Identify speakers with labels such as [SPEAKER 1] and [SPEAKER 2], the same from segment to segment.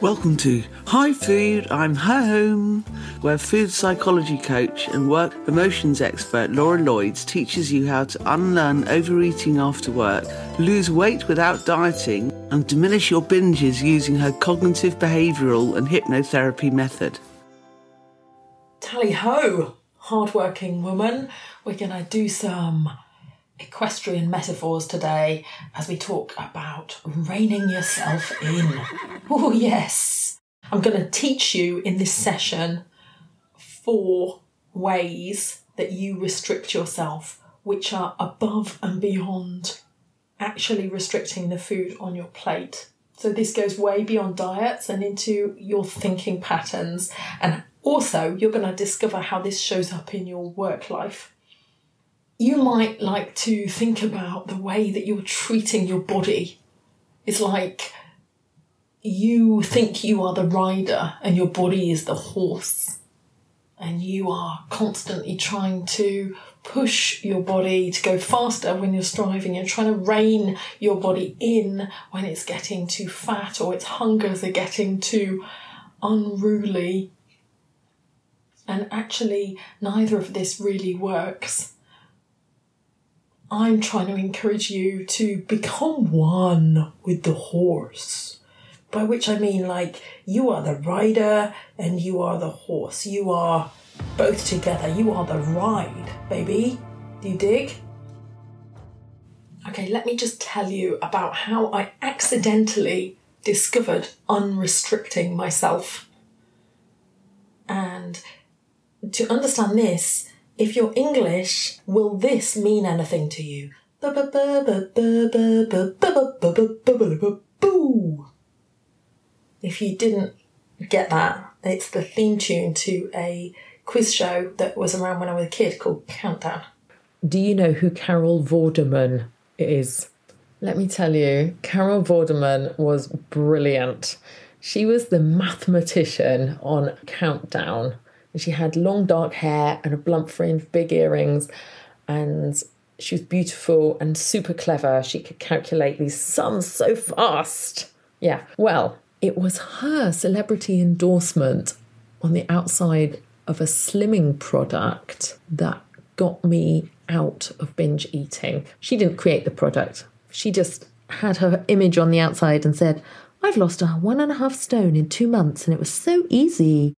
[SPEAKER 1] Welcome to Hi Food, I'm Home, where food psychology coach and work emotions expert Laura Lloyds teaches you how to unlearn overeating after work, lose weight without dieting, and diminish your binges using her cognitive behavioural and hypnotherapy method.
[SPEAKER 2] Tally ho, hardworking woman. We're going to do some equestrian metaphors today as we talk about reining yourself in. Oh, yes. I'm going to teach you in this session four ways that you restrict yourself, which are above and beyond actually restricting the food on your plate. So, this goes way beyond diets and into your thinking patterns. And also, you're going to discover how this shows up in your work life you might like to think about the way that you're treating your body. It's like you think you are the rider and your body is the horse. And you are constantly trying to push your body to go faster when you're striving You're trying to rein your body in when it's getting too fat or its hungers are getting too unruly. And actually, neither of this really works. I'm trying to encourage you to become one with the horse. By which I mean, like, you are the rider and you are the horse. You are both together. You are the ride, baby. Do you dig? Okay, let me just tell you about how I accidentally discovered unrestricting myself. And to understand this, if you're English, will this mean anything to you? If you didn't get that, it's the theme tune to a quiz show that was around when I was a kid called Countdown.
[SPEAKER 3] Do you know who Carol Vorderman is? Let me tell you, Carol Vorderman was brilliant. She was the mathematician on Countdown and she had long dark hair and a blunt fringe, big earrings, and she was beautiful and super clever. She could calculate these sums so fast. Yeah, well, it was her celebrity endorsement on the outside of a slimming product that got me out of binge eating. She didn't create the product, she just had her image on the outside and said, I've lost a one and a half stone in two months and it was so easy.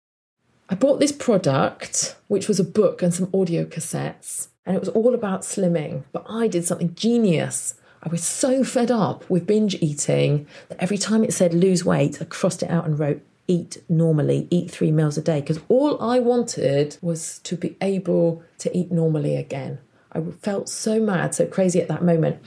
[SPEAKER 3] I bought this product, which was a book and some audio cassettes, and it was all about slimming. But I did something genius. I was so fed up with binge eating that every time it said lose weight, I crossed it out and wrote eat normally, eat three meals a day, because all I wanted was to be able to eat normally again. I felt so mad, so crazy at that moment.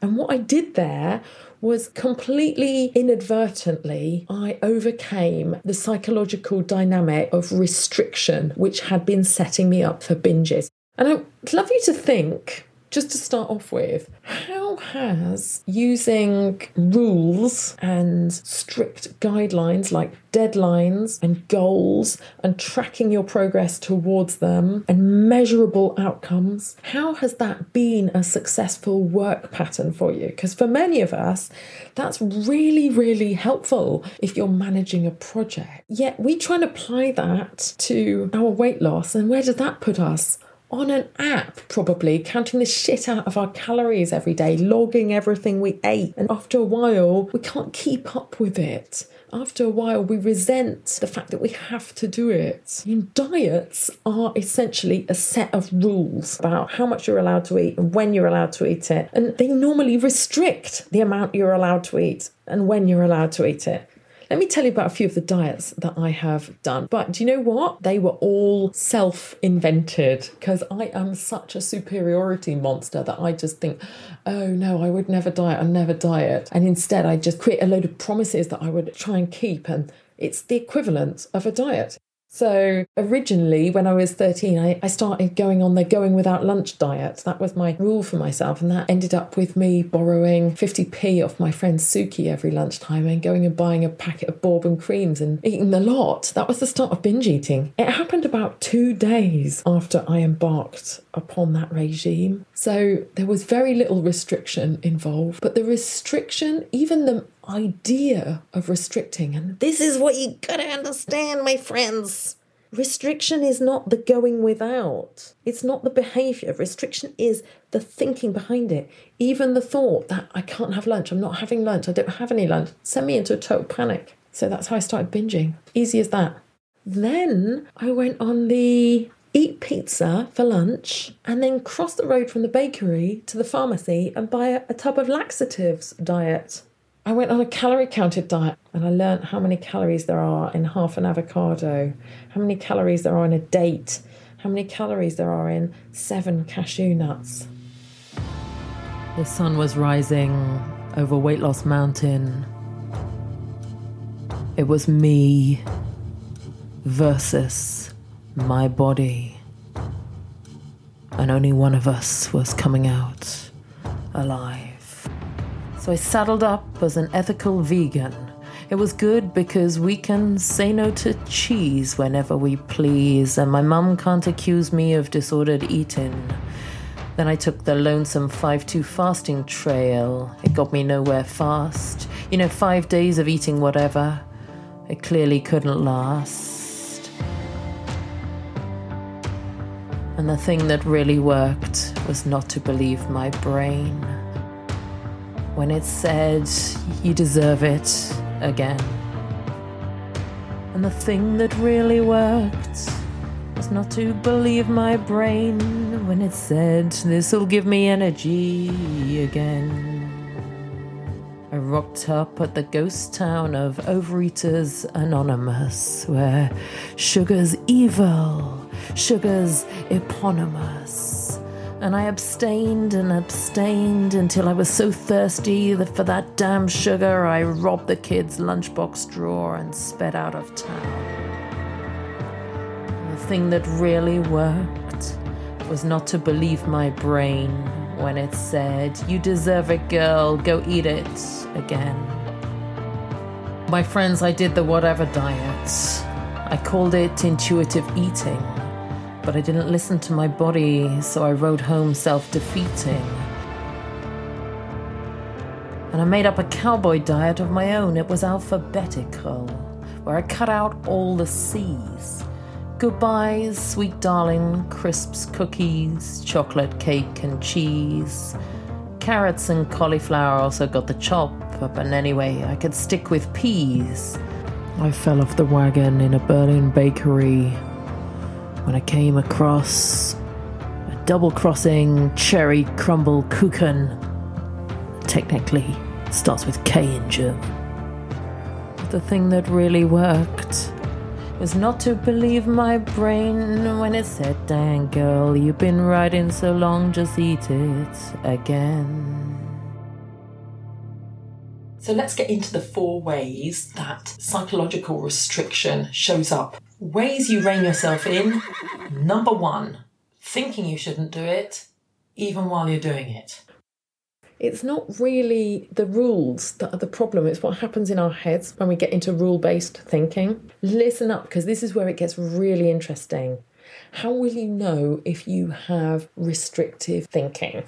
[SPEAKER 3] And what I did there was completely inadvertently, I overcame the psychological dynamic of restriction, which had been setting me up for binges. And I'd love you to think just to start off with, how has using rules and strict guidelines like deadlines and goals and tracking your progress towards them and measurable outcomes, how has that been a successful work pattern for you? Because for many of us, that's really, really helpful if you're managing a project. Yet we try and apply that to our weight loss, and where does that put us? On an app, probably, counting the shit out of our calories every day, logging everything we ate. And after a while, we can't keep up with it. After a while, we resent the fact that we have to do it. Diets are essentially a set of rules about how much you're allowed to eat and when you're allowed to eat it. And they normally restrict the amount you're allowed to eat and when you're allowed to eat it. Let me tell you about a few of the diets that I have done. But do you know what? They were all self invented because I am such a superiority monster that I just think, oh no, I would never diet, I'll never diet. And instead, I just create a load of promises that I would try and keep. And it's the equivalent of a diet. So originally, when I was 13, I, I started going on the going without lunch diet. That was my rule for myself. And that ended up with me borrowing 50p off my friend Suki every lunchtime and going and buying a packet of bourbon creams and eating the lot. That was the start of binge eating. It happened about two days after I embarked upon that regime. So there was very little restriction involved. But the restriction, even the idea of restricting. And this is what you gotta understand, my friends. Restriction is not the going without. It's not the behavior. Restriction is the thinking behind it. Even the thought that I can't have lunch, I'm not having lunch, I don't have any lunch, sent me into a total panic. So that's how I started binging. Easy as that. Then I went on the eat pizza for lunch and then cross the road from the bakery to the pharmacy and buy a, a tub of laxatives diet. I went on a calorie counted diet and I learned how many calories there are in half an avocado, how many calories there are in a date, how many calories there are in seven cashew nuts. The sun was rising over Weight Loss Mountain. It was me versus my body. And only one of us was coming out alive. So I saddled up as an ethical vegan. It was good because we can say no to cheese whenever we please, and my mum can't accuse me of disordered eating. Then I took the lonesome 5 2 fasting trail. It got me nowhere fast. You know, five days of eating whatever. It clearly couldn't last. And the thing that really worked was not to believe my brain when it said, You deserve it again. And the thing that really worked was not to believe my brain when it said, This'll give me energy again. I rocked up at the ghost town of Overeaters Anonymous, where sugar's evil, sugar's eponymous and I abstained and abstained until I was so thirsty that for that damn sugar I robbed the kid's lunchbox drawer and sped out of town. The thing that really worked was not to believe my brain when it said, You deserve it, girl, go eat it again. My friends, I did the whatever diet. I called it intuitive eating but I didn't listen to my body, so I rode home self defeating. And I made up a cowboy diet of my own. It was alphabetical, where I cut out all the C's. Goodbyes, sweet darling, crisps, cookies, chocolate cake, and cheese. Carrots and cauliflower also got the chop, but anyway, I could stick with peas. I fell off the wagon in a Berlin bakery when I came across a double crossing cherry crumble kuchen. Technically, starts with K in German. But the thing that really worked was not to believe my brain when it said, Dang girl, you've been riding so long, just eat it again.
[SPEAKER 2] So let's get into the four ways that psychological restriction shows up Ways you rein yourself in. Number one, thinking you shouldn't do it, even while you're doing it.
[SPEAKER 3] It's not really the rules that are the problem, it's what happens in our heads when we get into rule based thinking. Listen up, because this is where it gets really interesting. How will you know if you have restrictive thinking?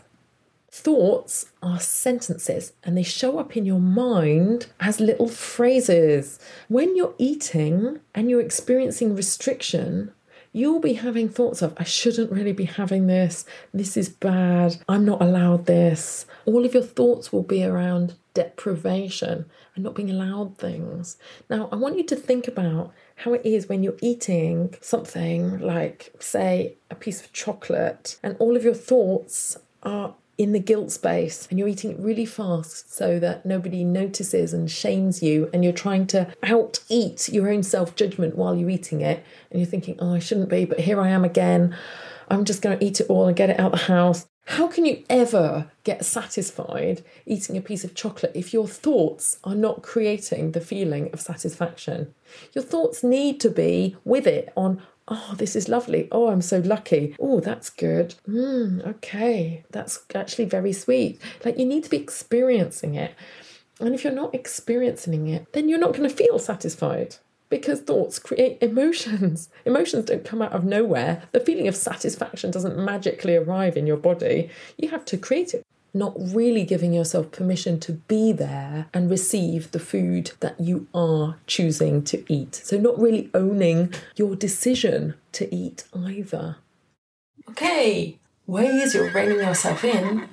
[SPEAKER 3] Thoughts are sentences and they show up in your mind as little phrases. When you're eating and you're experiencing restriction, you'll be having thoughts of, I shouldn't really be having this, this is bad, I'm not allowed this. All of your thoughts will be around deprivation and not being allowed things. Now, I want you to think about how it is when you're eating something like, say, a piece of chocolate, and all of your thoughts are in the guilt space and you're eating it really fast so that nobody notices and shames you and you're trying to out eat your own self judgment while you're eating it and you're thinking, oh, I shouldn't be, but here I am again. I'm just going to eat it all and get it out the house. How can you ever get satisfied eating a piece of chocolate if your thoughts are not creating the feeling of satisfaction? Your thoughts need to be with it on, oh, this is lovely. Oh, I'm so lucky. Oh, that's good. Mm, okay, that's actually very sweet. Like you need to be experiencing it. And if you're not experiencing it, then you're not going to feel satisfied because thoughts create emotions. Emotions don't come out of nowhere. The feeling of satisfaction doesn't magically arrive in your body. You have to create it. Not really giving yourself permission to be there and receive the food that you are choosing to eat. So, not really owning your decision to eat either.
[SPEAKER 2] Okay, ways you're reining yourself in.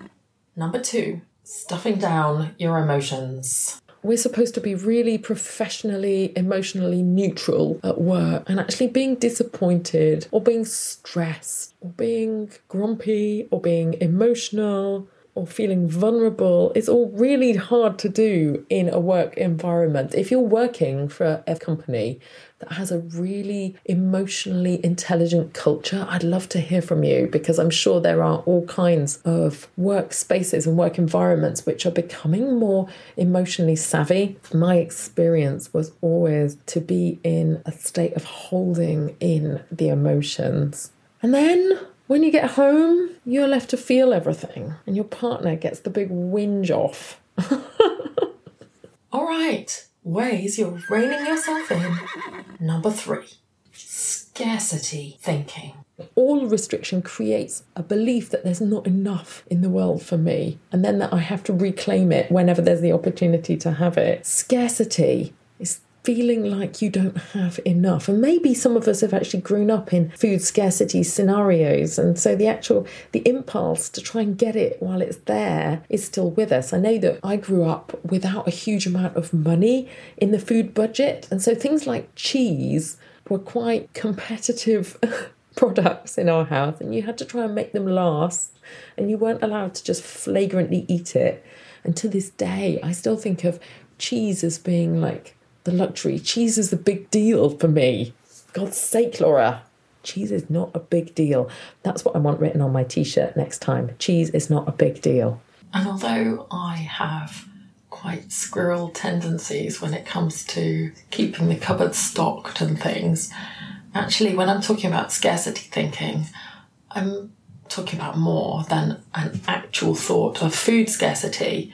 [SPEAKER 2] Number two, stuffing down your emotions
[SPEAKER 3] we're supposed to be really professionally, emotionally neutral at work and actually being disappointed or being stressed or being grumpy or being emotional or feeling vulnerable is all really hard to do in a work environment. If you're working for a company that has a really emotionally intelligent culture, I'd love to hear from you because I'm sure there are all kinds of workspaces and work environments which are becoming more emotionally savvy. My experience was always to be in a state of holding in the emotions. And then when you get home, you're left to feel everything, and your partner gets the big whinge off.
[SPEAKER 2] All right, ways you're reining yourself in. Number three, scarcity thinking.
[SPEAKER 3] All restriction creates a belief that there's not enough in the world for me, and then that I have to reclaim it whenever there's the opportunity to have it. Scarcity feeling like you don't have enough. And maybe some of us have actually grown up in food scarcity scenarios. And so the actual the impulse to try and get it while it's there is still with us. I know that I grew up without a huge amount of money in the food budget. And so things like cheese were quite competitive products in our house and you had to try and make them last and you weren't allowed to just flagrantly eat it. And to this day, I still think of cheese as being like the luxury. Cheese is the big deal for me. God's sake, Laura. Cheese is not a big deal. That's what I want written on my t shirt next time. Cheese is not a big deal.
[SPEAKER 2] And although I have quite squirrel tendencies when it comes to keeping the cupboard stocked and things, actually, when I'm talking about scarcity thinking, I'm talking about more than an actual thought of food scarcity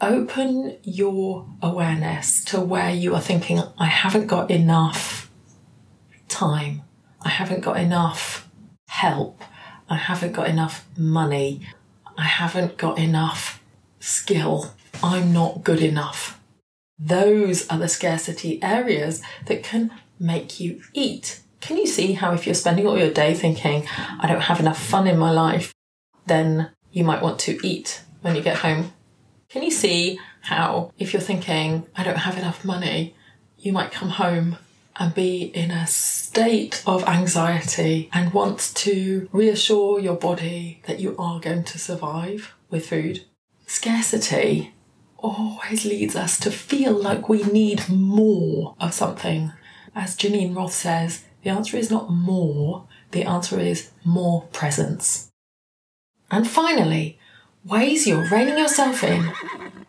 [SPEAKER 2] open your awareness to where you are thinking, I haven't got enough time, I haven't got enough help, I haven't got enough money, I haven't got enough skill, I'm not good enough. Those are the scarcity areas that can make you eat. Can you see how, if you're spending all your day thinking, I don't have enough fun in my life, then you might want to eat when you get home can you see how, if you're thinking, I don't have enough money, you might come home and be in a state of anxiety and want to reassure your body that you are going to survive with food? Scarcity always leads us to feel like we need more of something. As Geneen Roth says, the answer is not more, the answer is more presence. And finally, Ways you're reining yourself in.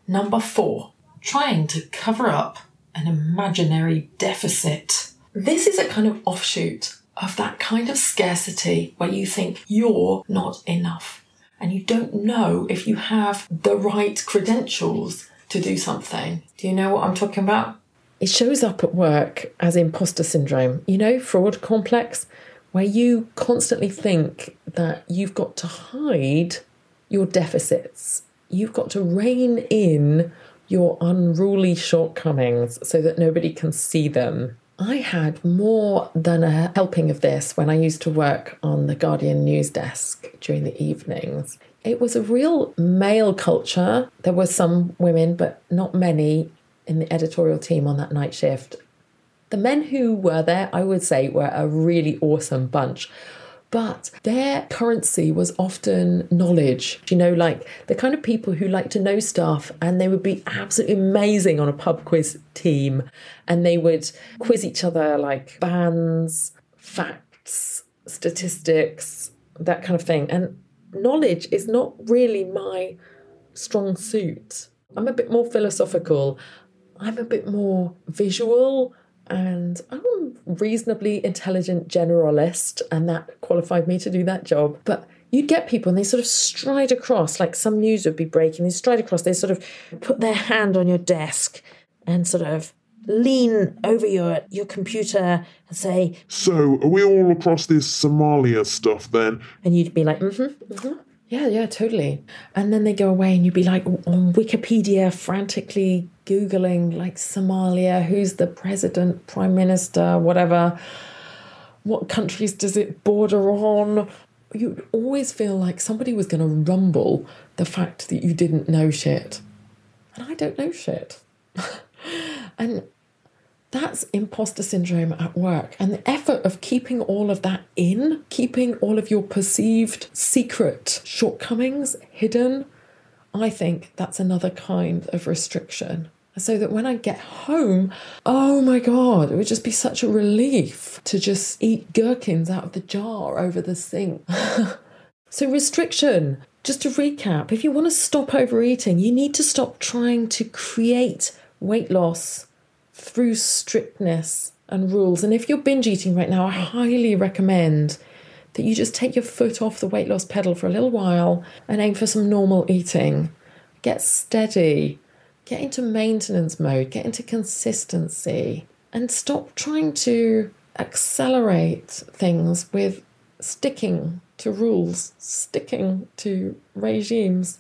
[SPEAKER 2] Number four, trying to cover up an imaginary deficit. This is a kind of offshoot of that kind of scarcity where you think you're not enough and you don't know if you have the right credentials to do something. Do you know what I'm talking about?
[SPEAKER 3] It shows up at work as imposter syndrome, you know, fraud complex, where you constantly think that you've got to hide your deficits. You've got to rein in your unruly shortcomings so that nobody can see them. I had more than a helping of this when I used to work on the Guardian news desk during the evenings. It was a real male culture. There were some women, but not many in the editorial team on that night shift. The men who were there, I would say, were a really awesome bunch but their currency was often knowledge. You know, like the kind of people who like to know stuff and they would be absolutely amazing on a pub quiz team and they would quiz each other like bands, facts, statistics, that kind of thing. And knowledge is not really my strong suit. I'm a bit more philosophical. I'm a bit more visual and I'm a reasonably intelligent generalist, and that qualified me to do that job. But you'd get people and they sort of stride across, like some news would be breaking, they stride across, they sort of put their hand on your desk and sort of lean over your your computer and say,
[SPEAKER 4] "So, are we all across this Somalia stuff then?"
[SPEAKER 3] And you'd be like, "Mm-hmm, mm-hmm, Yeah, yeah, totally. And then they go away, and you'd be like on Wikipedia, frantically Googling, like Somalia, who's the president, prime minister, whatever. What countries does it border on? You'd always feel like somebody was going to rumble the fact that you didn't know shit. And I don't know shit. and that's imposter syndrome at work. And the effort of keeping all of that in, keeping all of your perceived secret shortcomings hidden, I think that's another kind of restriction. So that when I get home, oh my God, it would just be such a relief to just eat gherkins out of the jar over the sink. so, restriction. Just to recap, if you want to stop overeating, you need to stop trying to create weight loss through strictness and rules. And if you're binge eating right now, I highly recommend that you just take your foot off the weight loss pedal for a little while and aim for some normal eating. Get steady, get into maintenance mode, get into consistency, and stop trying to accelerate things with sticking to rules, sticking to regimes.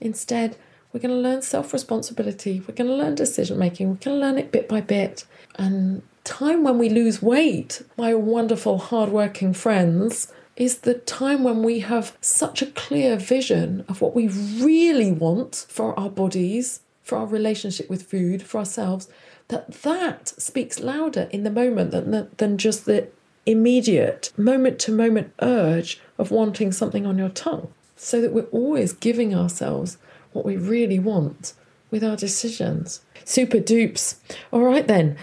[SPEAKER 3] Instead, we're going to learn self responsibility. We're going to learn decision making. We're going to learn it bit by bit. And time when we lose weight, my wonderful, hardworking friends, is the time when we have such a clear vision of what we really want for our bodies, for our relationship with food, for ourselves, that that speaks louder in the moment than, than just the immediate moment to moment urge of wanting something on your tongue. So that we're always giving ourselves what we really want with our decisions. Super dupes. All right, then.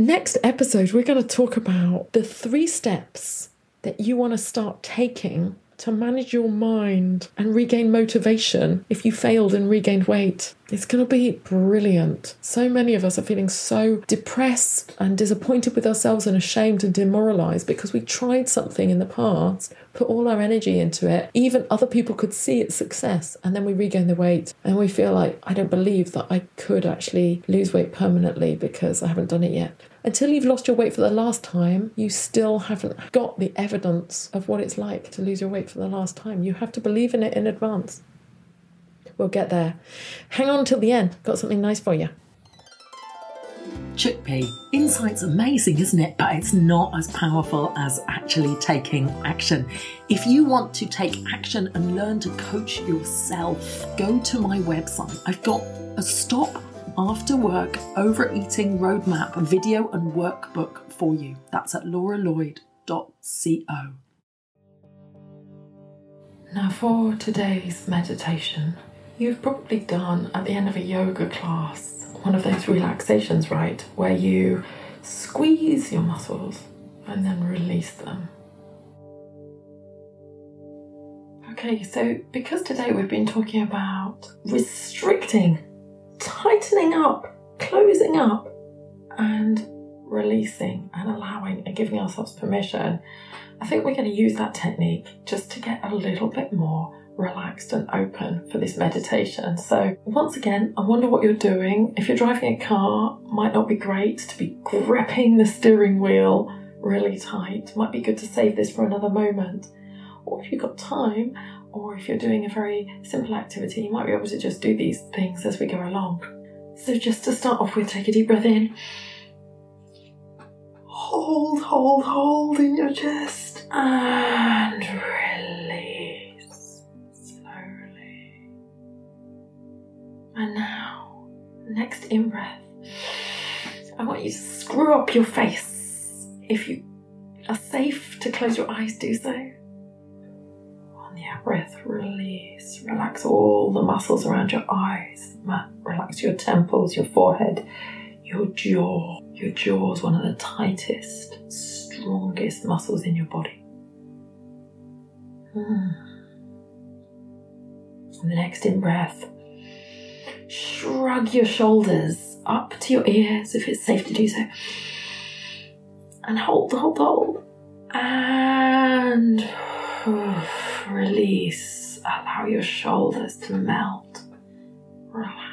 [SPEAKER 3] Next episode, we're going to talk about the three steps that you want to start taking to manage your mind and regain motivation if you failed and regained weight. It's going to be brilliant. So many of us are feeling so depressed and disappointed with ourselves and ashamed and demoralized because we tried something in the past, put all our energy into it. Even other people could see its success, and then we regain the weight and we feel like, I don't believe that I could actually lose weight permanently because I haven't done it yet until you've lost your weight for the last time, you still haven't got the evidence of what it's like to lose your weight for the last time. You have to believe in it in advance. We'll get there. Hang on till the end. Got something nice for you.
[SPEAKER 2] Chickpea. Insight's amazing, isn't it? But it's not as powerful as actually taking action. If you want to take action and learn to coach yourself, go to my website. I've got a stop after work overeating roadmap video and workbook for you. That's at lauralloyd.co. Now, for today's meditation, you've probably done at the end of a yoga class one of those relaxations, right? Where you squeeze your muscles and then release them. Okay, so because today we've been talking about restricting tightening up, closing up, and releasing and allowing and giving ourselves permission. I think we're going to use that technique just to get a little bit more relaxed and open for this meditation. So, once again, I wonder what you're doing. If you're driving a car, might not be great to be gripping the steering wheel really tight. Might be good to save this for another moment. Or if you've got time, or if you're doing a very simple activity, you might be able to just do these things as we go along. So, just to start off with, take a deep breath in. Hold, hold, hold in your chest and release slowly. And now, next in breath, I want you to screw up your face. If you are safe to close your eyes, do so breath, release. Relax all the muscles around your eyes. Relax your temples, your forehead, your jaw. Your jaw is one of the tightest, strongest muscles in your body. Hmm. And the next in breath, shrug your shoulders up to your ears if it's safe to do so. And hold, hold, hold. And release. Allow your shoulders to melt. Relax.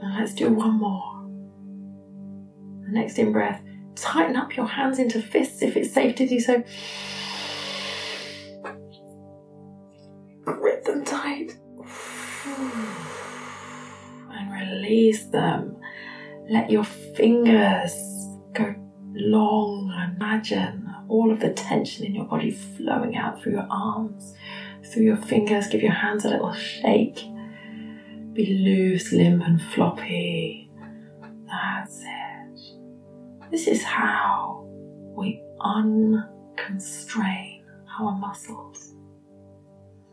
[SPEAKER 2] And let's do one more. The next in breath, tighten up your hands into fists if it's safe to do so. Grip them tight.
[SPEAKER 3] And release them. Let your fingers go long. Imagine all of the tension in your body flowing out through your arms, through your fingers. Give your hands a little shake. Be loose, limp, and floppy. That's it. This is how we unconstrain our muscles.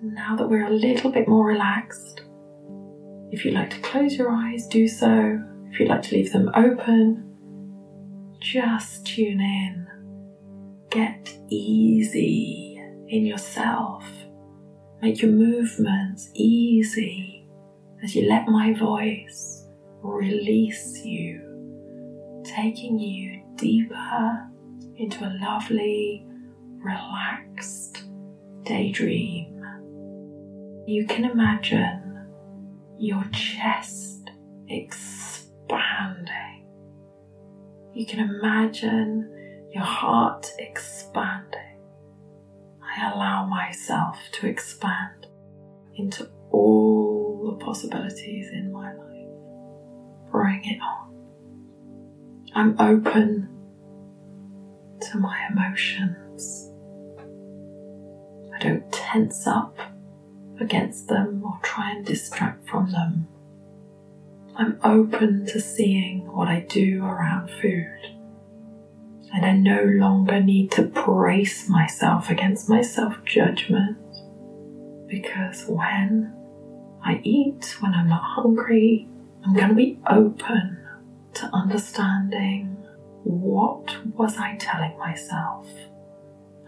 [SPEAKER 3] Now that we're a little bit more relaxed, if you'd like to close your eyes, do so. If you'd like to leave them open, just tune in. Get easy in yourself. Make your movements easy as you let my voice release you, taking you deeper into a lovely, relaxed daydream. You can imagine your chest expanding. You can imagine your heart expanding. I allow myself to expand into all the possibilities in my life. Bring it on. I'm open to my emotions. I don't tense up against them or try and distract from them. I'm open to seeing what I do around food and I no longer need to brace myself against my self judgment because when I eat, when I'm not hungry, I'm going to be open to understanding what was I telling myself.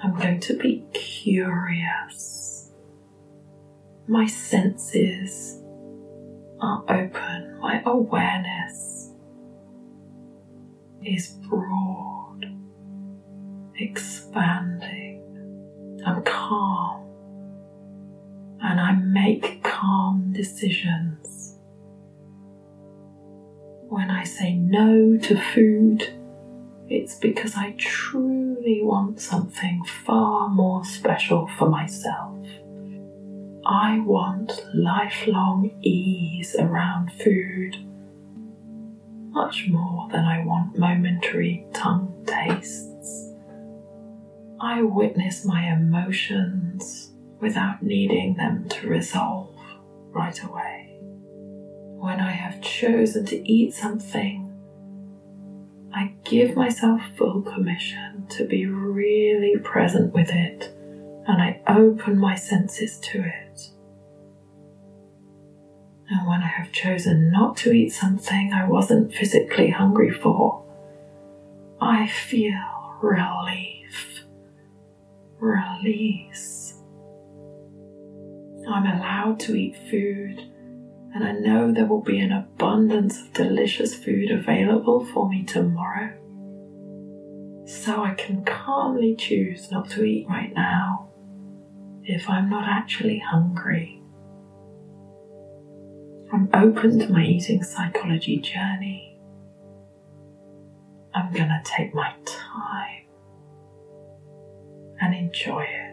[SPEAKER 3] I'm going to be curious. My senses are open, my awareness is broad expanding. I'm calm and I make calm decisions. When I say no to food, it's because I truly want something far more special for myself. I want lifelong ease around food, much more than I want momentary tongue tastes. I witness my emotions without needing them to resolve right away. When I have chosen to eat something, I give myself full permission to be really present with it and I open my senses to it. And when I have chosen not to eat something I wasn't physically hungry for, I feel relief release. I'm allowed to eat food, and I know there will be an abundance of delicious food available for me tomorrow. So I can calmly choose not to eat right now if I'm not actually hungry. I'm open to my eating psychology journey. I'm gonna take my time and enjoy it.